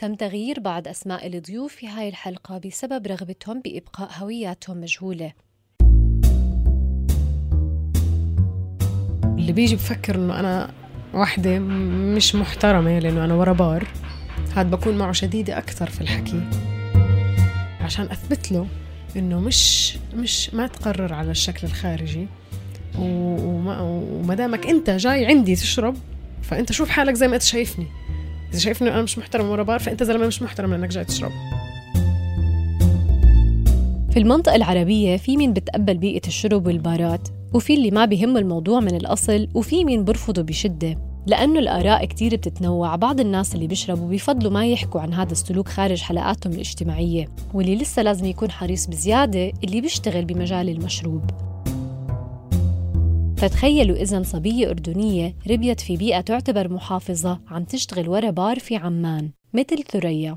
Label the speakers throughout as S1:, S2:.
S1: تم تغيير بعض أسماء الضيوف في هاي الحلقة بسبب رغبتهم بإبقاء هوياتهم مجهولة.
S2: اللي بيجي بفكر إنه أنا واحدة مش محترمة لأنه أنا ورا بار هاد بكون معه شديدة أكثر في الحكي. عشان أثبت له إنه مش مش ما تقرر على الشكل الخارجي وما, وما دامك أنت جاي عندي تشرب فأنت شوف حالك زي ما أنت شايفني. إذا شايفني أنا مش محترم ورا بار فأنت زلمة مش محترم لأنك جاي تشرب.
S1: في المنطقة العربية في مين بتقبل بيئة الشرب والبارات وفي اللي ما بيهم الموضوع من الأصل وفي مين برفضه بشدة. لأنه الآراء كتير بتتنوع بعض الناس اللي بيشربوا بيفضلوا ما يحكوا عن هذا السلوك خارج حلقاتهم الاجتماعية. واللي لسه لازم يكون حريص بزيادة اللي بيشتغل بمجال المشروب. فتخيلوا إذا صبية أردنية ربيت في بيئة تعتبر محافظة عم تشتغل ورا بار في عمان مثل ثريا.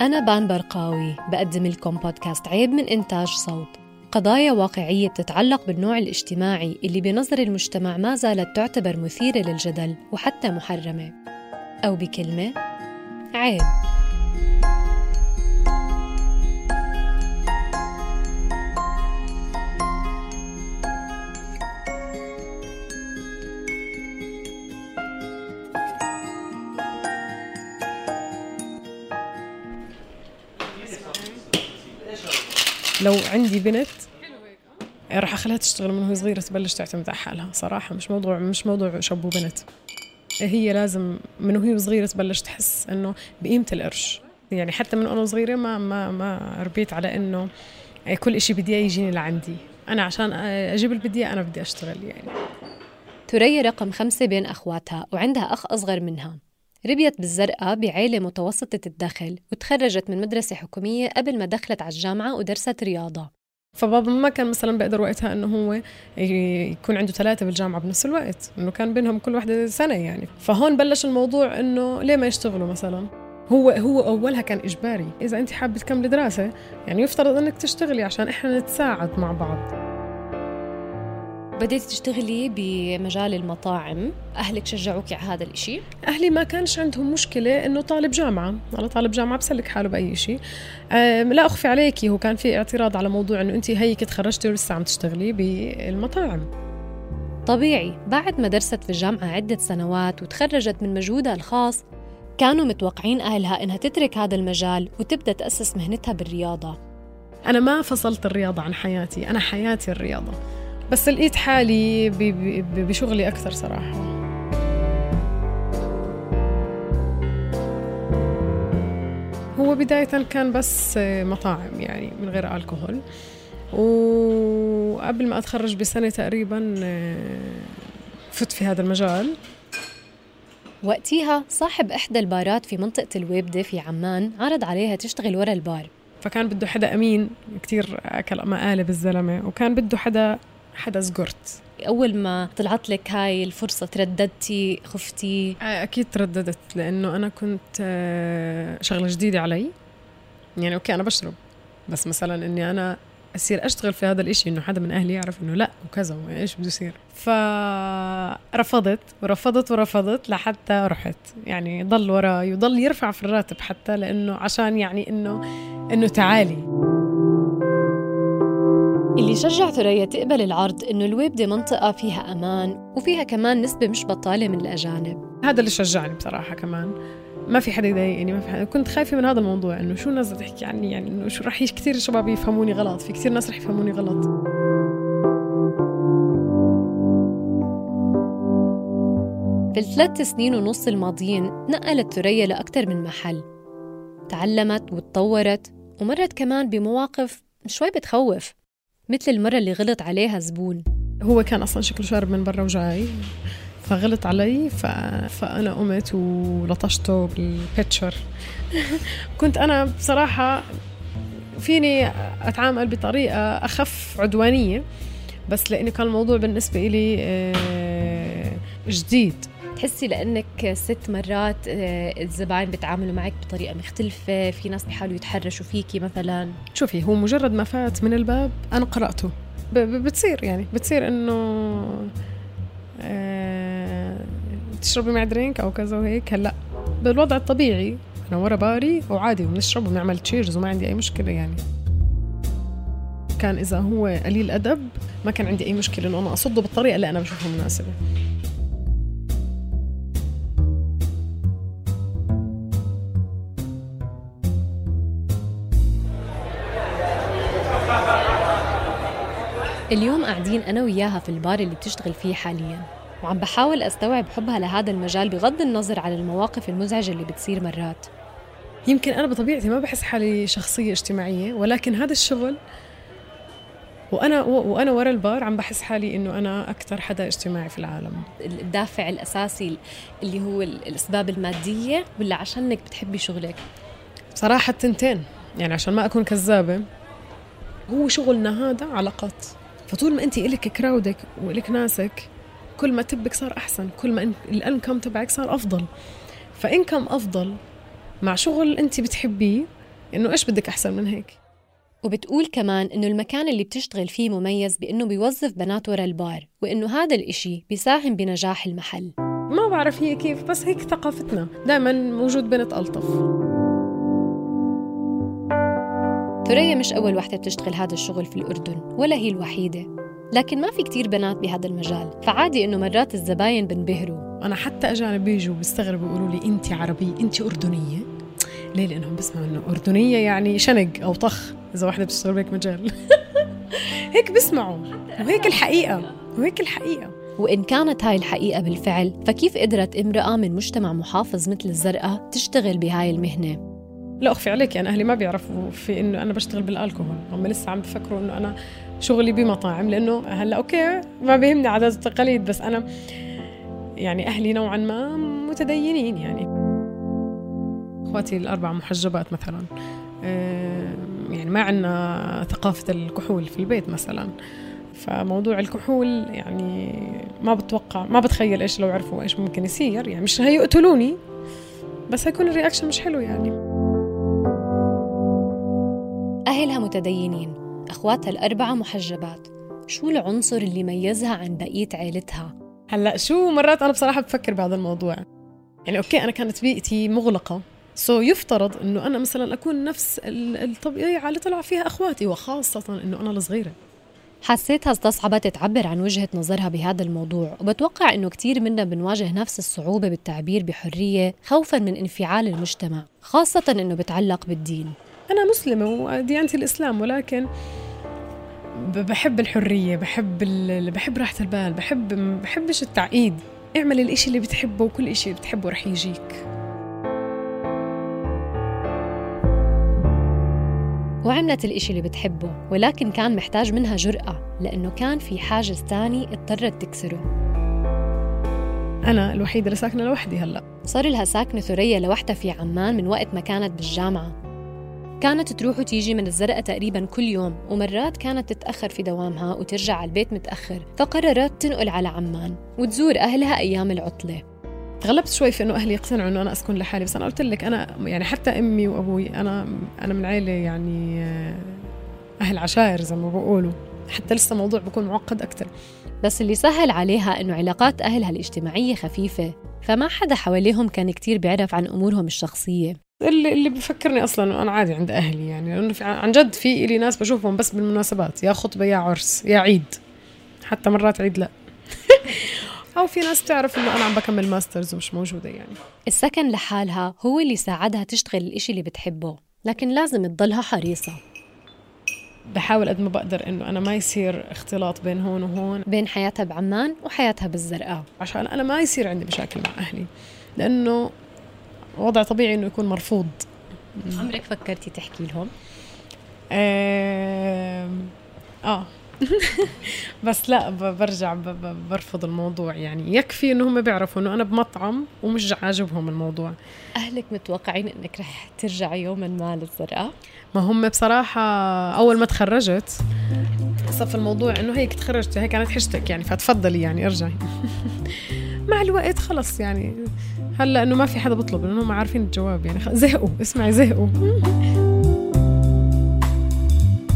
S1: أنا بان برقاوي بقدم لكم بودكاست عيب من إنتاج صوت. قضايا واقعية بتتعلق بالنوع الاجتماعي اللي بنظر المجتمع ما زالت تعتبر مثيرة للجدل وحتى محرمة. أو بكلمة عيب.
S2: لو عندي بنت راح أخليها تشتغل من وهي صغيرة تبلش تعتمد على حالها. صراحة مش موضوع مش موضوع شاب وبنت هي لازم من وهي صغيرة تبلش تحس إنه بقيمة القرش. يعني حتى من وأنا صغيرة ما ما ما ربيت على إنه كل إشي بدي يجيني لعندي. أنا عشان أجيب اللي بدي أنا بدي أشتغل يعني.
S1: ثريا رقم خمسة بين أخواتها وعندها أخ أصغر منها. ربيت بالزرقاء بعيلة متوسطة الدخل وتخرجت من مدرسة حكومية قبل ما دخلت على الجامعة ودرست رياضة.
S2: فبابا ما كان مثلا بيقدر وقتها إنه هو يكون عنده ثلاثة بالجامعة بنفس الوقت إنه كان بينهم كل واحدة سنة يعني. فهون بلش الموضوع إنه ليه ما يشتغلوا مثلا؟ هو هو أولها كان إجباري. إذا أنت حابة تكملي دراسة يعني يفترض إنك تشتغلي عشان إحنا نتساعد مع بعض.
S1: بديتي تشتغلي بمجال المطاعم أهلك شجعوك على هذا الإشي؟
S2: أهلي ما كانش عندهم مشكلة إنه طالب جامعة على طالب جامعة بسلك حاله بأي شيء لا أخفي عليكي هو كان في اعتراض على موضوع إنه أنت هيك تخرجتي ولسه عم تشتغلي بالمطاعم.
S1: طبيعي بعد ما درست في الجامعة عدة سنوات وتخرجت من مجهودها الخاص كانوا متوقعين أهلها إنها تترك هذا المجال وتبدأ تأسس مهنتها بالرياضة.
S2: أنا ما فصلت الرياضة عن حياتي أنا حياتي الرياضة. بس لقيت حالي بشغلي أكثر صراحة. هو بداية كان بس مطاعم يعني من غير الكحول وقبل ما أتخرج بسنة تقريبا فت في هذا المجال.
S1: وقتها صاحب إحدى البارات في منطقة الويبدة في عمان عرض عليها تشتغل ورا البار.
S2: فكان بده حدا أمين كتير أكل مقالب الزلمة وكان بده حدا حدا زقرت.
S1: أول ما طلعت لك هاي الفرصة ترددتي خفتي؟
S2: آه، أكيد ترددت لأنه أنا كنت آه، شغلة جديدة علي. يعني أوكي أنا بشرب بس مثلا إني أنا أصير أشتغل في هذا الإشي إنه حدا من أهلي يعرف إنه لأ وكذا وإيش بده يصير. فرفضت ورفضت ورفضت لحتى رحت. يعني ضل وراي وضل يرفع في الراتب حتى لأنه عشان يعني إنه إنه تعالي.
S1: اللي شجع ثريا تقبل العرض إنه الويبدة منطقة فيها أمان وفيها كمان نسبة مش بطالة من الأجانب.
S2: هذا اللي شجعني بصراحة كمان. ما في حدا يضايقني ما في حدا. كنت خايفة من هذا الموضوع إنه شو الناس تحكي عني؟ يعني إنه شو رح كثير شباب يفهموني غلط في كثير ناس رح يفهموني غلط.
S1: في الثلاث سنين ونص الماضيين نقلت ثريا لأكثر من محل. تعلمت وتطورت ومرت كمان بمواقف شوي بتخوف. مثل المرة اللي غلط عليها زبون.
S2: هو كان أصلا شكله شارب من برا وجاي فغلط علي ف... فأنا قمت ولطشته بالبيتشر. كنت أنا بصراحة فيني أتعامل بطريقة أخف عدوانية بس لأنه كان الموضوع بالنسبة إلي آه، جديد.
S1: تحسي لأنك ست مرات آه، الزباين بيتعاملوا معك بطريقة مختلفة في ناس بيحاولوا يتحرشوا فيكي مثلا؟
S2: شوفي هو مجرد ما فات من الباب أنا قرأته. بتصير يعني بتصير إنه آه تشربي مع درينك أو كذا وهيك. هلأ بالوضع الطبيعي أنا ورا باري وعادي وبنشرب وبنعمل تشيرز وما عندي أي مشكلة يعني. كان إذا هو قليل أدب ما كان عندي أي مشكلة إنه أنا أصده بالطريقة اللي أنا بشوفها مناسبة.
S1: اليوم قاعدين أنا وياها في البار اللي بتشتغل فيه حاليا وعم بحاول أستوعب حبها لهذا المجال بغض النظر عن المواقف المزعجة اللي بتصير مرات.
S2: يمكن أنا بطبيعتي ما بحس حالي شخصية اجتماعية ولكن هذا الشغل وأنا وأنا ورا البار عم بحس حالي إنه أنا أكثر حدا اجتماعي في العالم.
S1: الدافع الأساسي اللي هو الأسباب المادية ولا عشانك بتحبي شغلك؟
S2: صراحة التنتين يعني عشان ما أكون كذابة هو شغلنا هذا علاقات. فطول ما انت إلك كراودك وإلك ناسك كل ما تبك صار أحسن كل ما الإنكم تبعك صار أفضل. فإنكم أفضل مع شغل انت بتحبيه إنه إيش بدك أحسن من هيك؟
S1: وبتقول كمان إنه المكان اللي بتشتغل فيه مميز بإنه بيوظف بنات ورا البار وإنه هذا الإشي بيساهم بنجاح المحل.
S2: ما بعرف هي كيف بس هيك ثقافتنا دائما وجود بنت ألطف.
S1: ثريا مش أول وحدة بتشتغل هذا الشغل في الأردن ولا هي الوحيدة. لكن ما في كتير بنات بهذا المجال فعادي إنه مرات الزباين بنبهروا.
S2: أنا حتى أجانب بيجوا بيستغربوا يقولوا لي أنت عربية؟ أنت أردنية؟ ليه؟ لأنهم بسمعوا إنه أردنية يعني شنق أو طخ إذا واحدة بتشتغل بهيك مجال. هيك بيسمعوا وهيك الحقيقة وهيك الحقيقة.
S1: وإن كانت هاي الحقيقة بالفعل فكيف قدرت امرأة من مجتمع محافظ مثل الزرقاء تشتغل بهاي المهنة؟
S2: لا أخفي عليك يعني أهلي ما بيعرفوا في إنه أنا بشتغل بالألكوهول. هم لسه عم بفكروا إنه أنا شغلي بمطاعم لأنه هلأ أوكي ما بيهمني عادات التقاليد بس أنا يعني أهلي نوعا ما متدينين يعني. إخواتي الأربع محجبات مثلا يعني ما عندنا ثقافة الكحول في البيت مثلا. فموضوع الكحول يعني ما بتوقع ما بتخيل إيش لو عرفوا إيش ممكن يصير يعني مش هيقتلوني بس هيكون ال reaction مش حلو يعني.
S1: أهلها متدينين. أخواتها الأربعة محجبات. شو العنصر اللي ميزها عن بقية عيلتها؟
S2: هلأ شو مرات أنا بصراحة بفكر بهذا الموضوع. يعني okay أنا كانت بيئتي مغلقة. so so يفترض إنه أنا مثلا أكون نفس الطبيعة اللي طلع فيها أخواتي وخاصة إنه أنا الصغيرة.
S1: حسيتها استصعبت تعبر عن وجهة نظرها بهذا الموضوع. وبتوقع أنه كثير منا بنواجه نفس الصعوبة بالتعبير بحرية خوفا من انفعال المجتمع خاصة أنه بتعلق بالدين.
S2: أنا مسلمة وديانتي الإسلام ولكن بحب الحرية بحب بحب راحة البال بحب بحبش التعقيد. اعمل الإشي اللي بتحبه وكل إشي اللي بتحبه رح يجيك.
S1: وعملت الإشي اللي بتحبه ولكن كان محتاج منها جرأة لأنه كان في حاجز تاني اضطرت تكسره.
S2: أنا الوحيدة اللي ساكنة لوحدي هلأ.
S1: صار لها ساكنة ثريا لوحدها في عمان من وقت ما كانت بالجامعة. كانت تروح وتيجي من الزرقاء تقريبا كل يوم ومرات كانت تتأخر في دوامها وترجع على البيت متأخر فقررت تنقل على عمان وتزور أهلها أيام العطلة.
S2: تغلبت شوي في إنه أهلي يقتنعوا إنه أنا أسكن لحالي بس أنا قلت لك أنا يعني حتى أمي وأبوي أنا أنا من عائله يعني آه، أهل عشائر زي ما بقولوا. حتى لسه الموضوع بكون معقد أكثر
S1: بس اللي سهل عليها إنه علاقات أهلها الاجتماعية خفيفة فما حدا حواليهم كان كتير بيعرف عن أمورهم الشخصية.
S2: اللي اللي بفكرني أصلا أنا عادي عند أهلي يعني لأنه عن جد في لي ناس بشوفهم بس بالمناسبات يا خطبة يا عرس يا عيد. حتى مرات عيد لا. أو في ناس تعرف إنه أنا عم بكمل ماسترز ومش موجودة يعني.
S1: السكن لحالها هو اللي ساعدها تشتغل الإشي اللي بتحبه لكن لازم تضلها حريصة.
S2: بحاول قد ما بقدر إنه أنا ما يصير اختلاط بين هون وهون.
S1: بين حياتها بعمان وحياتها بالزرقاء.
S2: عشان أنا ما يصير عندي مشاكل مع أهلي لأنه وضع طبيعي إنه يكون مرفوض.
S1: عمرك فكرتي تحكي لهم؟
S2: آه. بس لا ب- برجع ب- ب- برفض الموضوع. يعني يكفي إنه هم بيعرفوا إنه أنا بمطعم ومش عاجبهم الموضوع.
S1: أهلك متوقعين إنك رح ترجعي يوما ما للزرقاء؟
S2: ما هم بصراحة أول ما تخرجت صف الموضوع إنه هيك تخرجتي هيك كانت حشتك يعني فتفضلي يعني ارجعي. مع الوقت خلص يعني. هلا إنه ما في حدا بطلب لأنه هم عارفين الجواب يعني. زهقوا اسمعي زهقوا.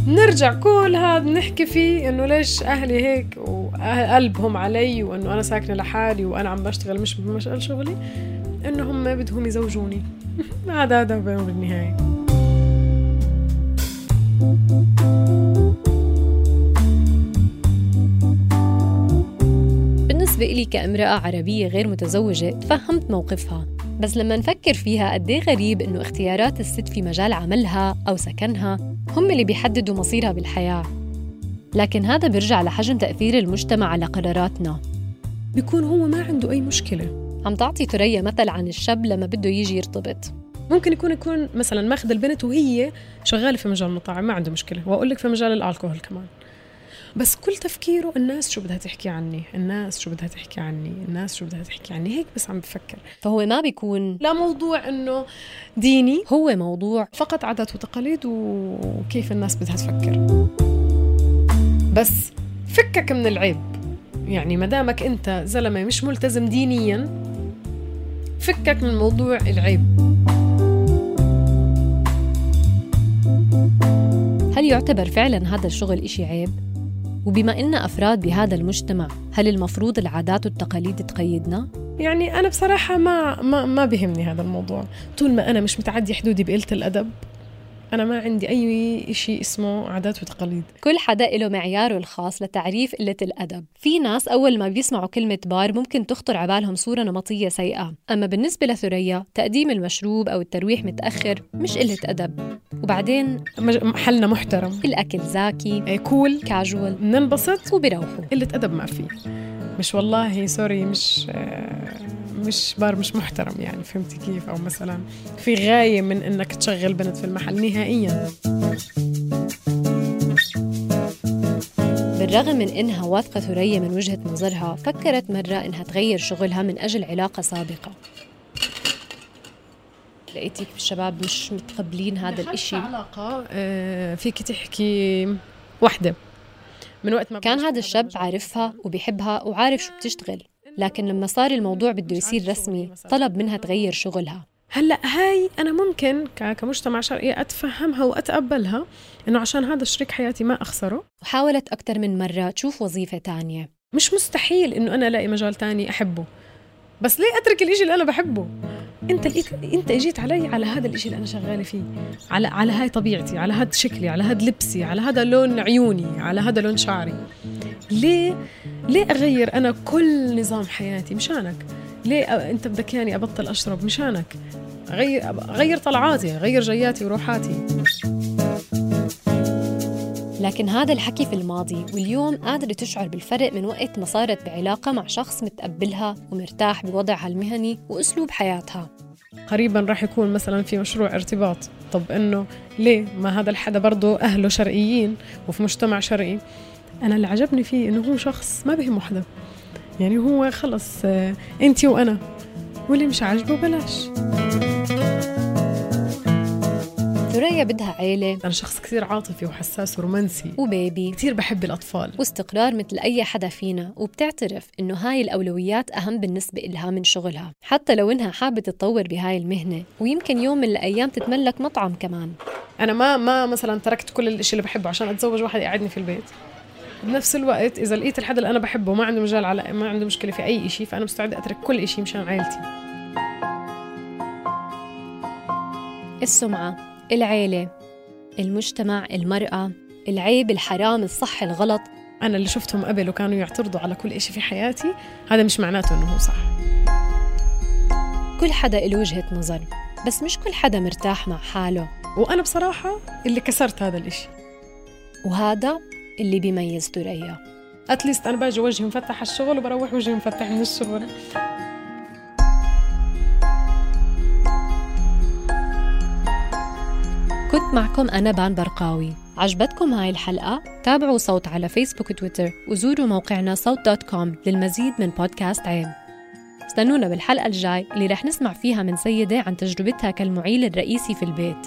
S2: نرجع كل هذا نحكي فيه إنه ليش أهلي هيك وقلبهم علي وإنه أنا ساكنة لحالي وأنا عم بشتغل مش بمشغل شغلي إنه هم بدهم يزوجوني. هذا هذا بيوم بالنهاية.
S1: بالنسبة إلي كامرأة عربية غير متزوجة تفهمت موقفها. بس لما نفكر فيها قد إيه غريب إنه اختيارات الست في مجال عملها أو سكنها هم اللي بيحددوا مصيرها بالحياة. لكن هذا بيرجع لحجم تأثير المجتمع على قراراتنا.
S2: بيكون هو ما عنده أي مشكلة.
S1: عم تعطي ثريا مثل عن الشاب لما بده يجي يرتبط.
S2: ممكن يكون يكون مثلا ماخذ البنت وهي شغالة في مجال المطاعم ما عنده مشكلة. وأقول لك في مجال الألكوهول كمان. بس كل تفكيره الناس شو بدها تحكي عني الناس شو بدها تحكي عني الناس شو بدها تحكي عني هيك بس عم بفكر.
S1: فهو ما بيكون
S2: لا موضوع إنه ديني
S1: هو موضوع
S2: فقط عادات وتقاليد وكيف الناس بدها تفكر. بس فكك من العيب. يعني ما دامك أنت زلمة مش ملتزم دينيا فكك من موضوع العيب.
S1: هل يعتبر فعلا هذا الشغل إشي عيب؟ وبما إن أفراد بهذا المجتمع هل المفروض العادات والتقاليد تقيدنا؟
S2: يعني أنا بصراحة ما ما ما بهمني هذا الموضوع طول ما أنا مش متعدي حدودي بقلة الأدب أنا ما عندي أي شيء اسمه عادات وتقاليد.
S1: كل حدا له معياره الخاص لتعريف قلة الأدب. في ناس أول ما بيسمعوا كلمة بار ممكن تخطر عبالهم صورة نمطية سيئة. أما بالنسبة لثريا تقديم المشروب أو الترويح متأخر مش قلة أدب. وبعدين
S2: محلنا محترم.
S1: الأكل زاكي.
S2: إيه، cool.
S1: casual.
S2: بننبسط
S1: وبيروحوا
S2: قلة أدب ما في. مش والله sorry مش آه، مش بار مش محترم يعني فهمتي كيف؟ أو مثلا في غاية من إنك تشغل بنت في المحل نهائيا.
S1: بالرغم من إنها واثقة ثريا من وجهة نظرها فكرت مرة إنها تغير شغلها من أجل علاقة سابقة. لقيتك الشباب مش متقبلين هذا الإشي؟
S2: علاقة آه، فيك تحكي وحدة. من وقت ما
S1: كان هذا الشاب. عارفها وبيحبها وعارف شو بتشتغل. لكن لما صار الموضوع بده يصير رسمي طلب منها تغير شغلها.
S2: هلأ هاي أنا ممكن كمجتمع شرقي أتفهمها وأتقبلها إنه عشان هذا شريك حياتي ما أخسره.
S1: وحاولت أكثر من مرة تشوف وظيفة تانية.
S2: مش مستحيل إنه أنا ألاقي مجال تاني أحبه. بس ليه أترك الإشي اللي أنا بحبه؟ أنت لقيت أنت إجيت علي على هذا الإشي اللي أنا شغالة فيه على على هاي طبيعتي على هذا شكلي على هذا لبسي على هذا لون عيوني على هذا لون شعري. ليه؟ ليه أغير أنا كل نظام حياتي؟ مشانك. ليه أنت بدك ياني أبطل أشرب؟ مشانك. غير غير طلعاتي غير جياتي وروحاتي.
S1: لكن هذا الحكي في الماضي واليوم قادرة تشعر بالفرق من وقت ما صارت بعلاقة مع شخص متقبلها ومرتاح بوضعها المهني وأسلوب حياتها.
S2: قريبا راح يكون مثلا في مشروع ارتباط. طب إنه ليه؟ ما هذا الحدا برضه أهله شرقيين وفي مجتمع شرقي. أنا اللي عجبني فيه إنه هو شخص ما بهمه حدا يعني هو خلص آه، أنتي وأنا. واللي مش عاجبه بلاش.
S1: ثريا بدها عيلة.
S2: أنا شخص كثير عاطفي وحساس ورومانسي.
S1: وبيبي.
S2: كثير بحب الأطفال.
S1: واستقرار مثل أي حدا فينا. وبتعترف إنه هاي الأولويات أهم بالنسبة إلها من شغلها. حتى لو إنها حابة تتطور بهاي المهنة. ويمكن يوم من الأيام تتملك مطعم كمان.
S2: أنا ما ما مثلا تركت كل الشيء اللي بحبه عشان أتزوج واحد يقعدني في البيت. بنفس الوقت إذا لقيت الحدا اللي أنا بحبه ما عنده مجال على ما عنده مشكلة في أي شيء فأنا مستعدة أترك كل شيء مشان عائلتي
S1: السمعة. العيلة المجتمع المرأة العيب الحرام الصح الغلط.
S2: أنا اللي شفتهم قبل وكانوا يعترضوا على كل شيء في حياتي هذا مش معناته إنه هو صح.
S1: كل حدا له وجهة نظر بس مش كل حدا مرتاح مع حاله.
S2: وأنا بصراحة اللي كسرت هذا الإشي.
S1: وهذا اللي بيميز ثريا.
S2: at least أنا باجي وجهي مفتح على الشغل وبروح وجهي مفتح من الشغل.
S1: كنت معكم أنا بان برقاوي. عجبتكم هاي الحلقة؟ تابعوا صوت على فيسبوك وتويتر وزوروا موقعنا صوت dot com للمزيد من بودكاست عيب استنونا بالحلقة الجاي اللي رح نسمع فيها من سيدة عن تجربتها كالمعيل الرئيسي في البيت.